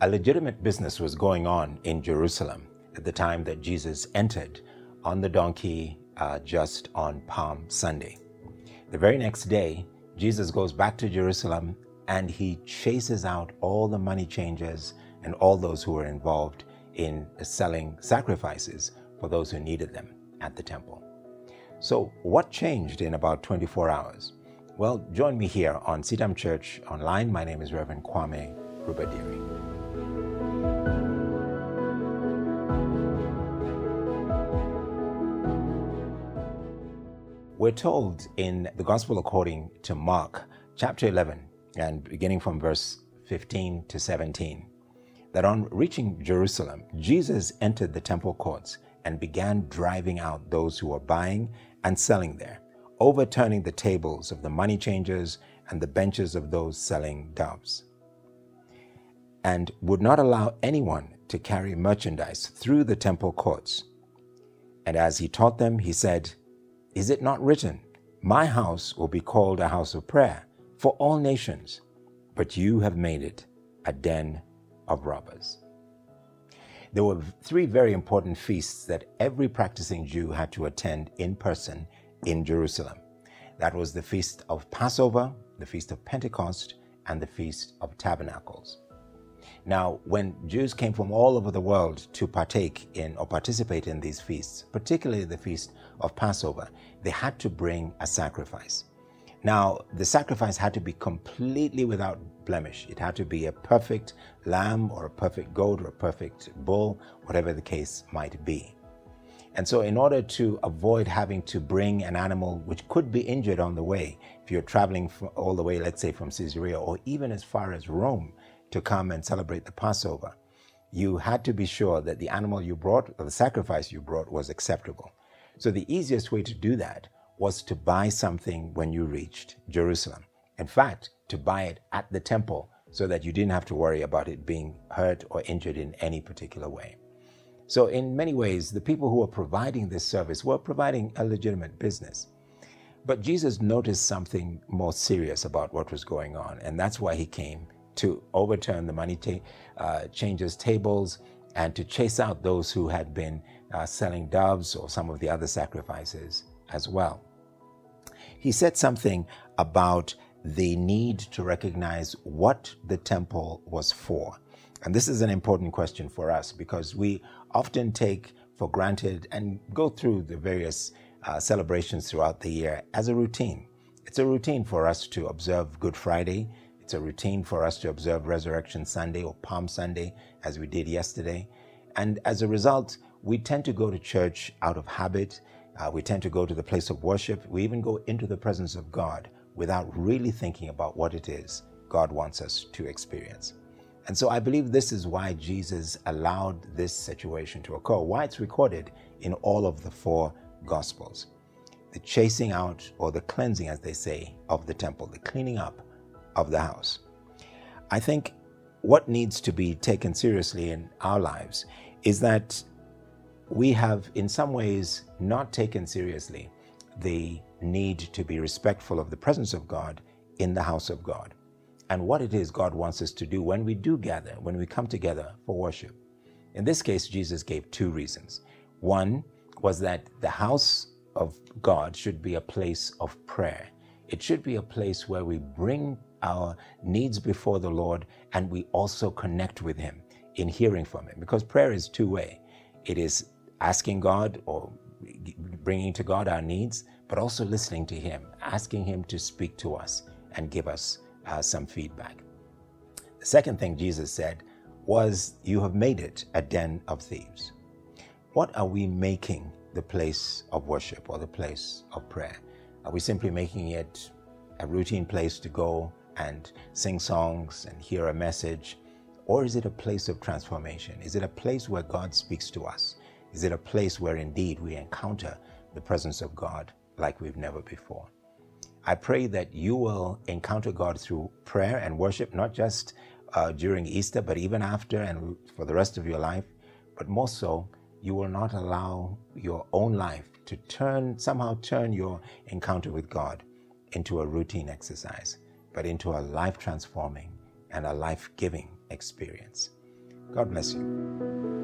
A legitimate business was going on in Jerusalem at the time that Jesus entered on the donkey uh, just on Palm Sunday. The very next day, Jesus goes back to Jerusalem and he chases out all the money changers and all those who were involved in selling sacrifices for those who needed them at the temple. So, what changed in about 24 hours? Well, join me here on CITAM Church Online. My name is Reverend Kwame Rubadiri. We're told in the Gospel according to Mark, chapter 11, and beginning from verse 15 to 17, that on reaching Jerusalem, Jesus entered the temple courts and began driving out those who were buying and selling there, overturning the tables of the money changers and the benches of those selling doves, and would not allow anyone to carry merchandise through the temple courts. And as he taught them, he said, Is it not written, My house will be called a house of prayer for all nations, but you have made it a den of robbers? there were three very important feasts that every practicing Jew had to attend in person in Jerusalem. That was the Feast of Passover, the Feast of Pentecost, and the Feast of Tabernacles. Now, when Jews came from all over the world to partake in or participate in these feasts, particularly the Feast of Passover, they had to bring a sacrifice. Now, the sacrifice had to be completely without blemish. It had to be a perfect lamb or a perfect goat or a perfect bull, whatever the case might be. And so, in order to avoid having to bring an animal which could be injured on the way, if you're traveling all the way, let's say from Caesarea or even as far as Rome to come and celebrate the Passover, you had to be sure that the animal you brought or the sacrifice you brought was acceptable. So, the easiest way to do that was to buy something when you reached Jerusalem. In fact, to buy it at the temple so that you didn't have to worry about it being hurt or injured in any particular way. So, in many ways, the people who were providing this service were providing a legitimate business. But Jesus noticed something more serious about what was going on, and that's why he came to overturn the money ta- uh, changers' tables and to chase out those who had been uh, selling doves or some of the other sacrifices as well he said something about the need to recognize what the temple was for. And this is an important question for us because we often take for granted and go through the various uh, celebrations throughout the year as a routine. It's a routine for us to observe Good Friday. It's a routine for us to observe Resurrection Sunday or Palm Sunday, as we did yesterday. And as a result, we tend to go to church out of habit uh, we tend to go to the place of worship. We even go into the presence of God without really thinking about what it is God wants us to experience. And so I believe this is why Jesus allowed this situation to occur, why it's recorded in all of the four Gospels. The chasing out, or the cleansing, as they say, of the temple, the cleaning up of the house. I think what needs to be taken seriously in our lives is that we have, in some ways, not taken seriously the need to be respectful of the presence of God in the house of God and what it is God wants us to do when we do gather, when we come together for worship. In this case, Jesus gave two reasons. One was that the house of God should be a place of prayer. It should be a place where we bring our needs before the Lord and we also connect with Him in hearing from Him because prayer is two way. It is asking God or bringing to God our needs, but also listening to Him, asking Him to speak to us and give us uh, some feedback. The second thing Jesus said was, You have made it a den of thieves. What are we making the place of worship or the place of prayer? Are we simply making it a routine place to go and sing songs and hear a message? Or is it a place of transformation? Is it a place where God speaks to us? Is it a place where indeed we encounter the presence of God like we've never before? I pray that you will encounter God through prayer and worship, not just uh, during Easter, but even after and for the rest of your life. But more so, you will not allow your own life to turn, somehow turn your encounter with God into a routine exercise, but into a life transforming and a life giving experience. God bless you.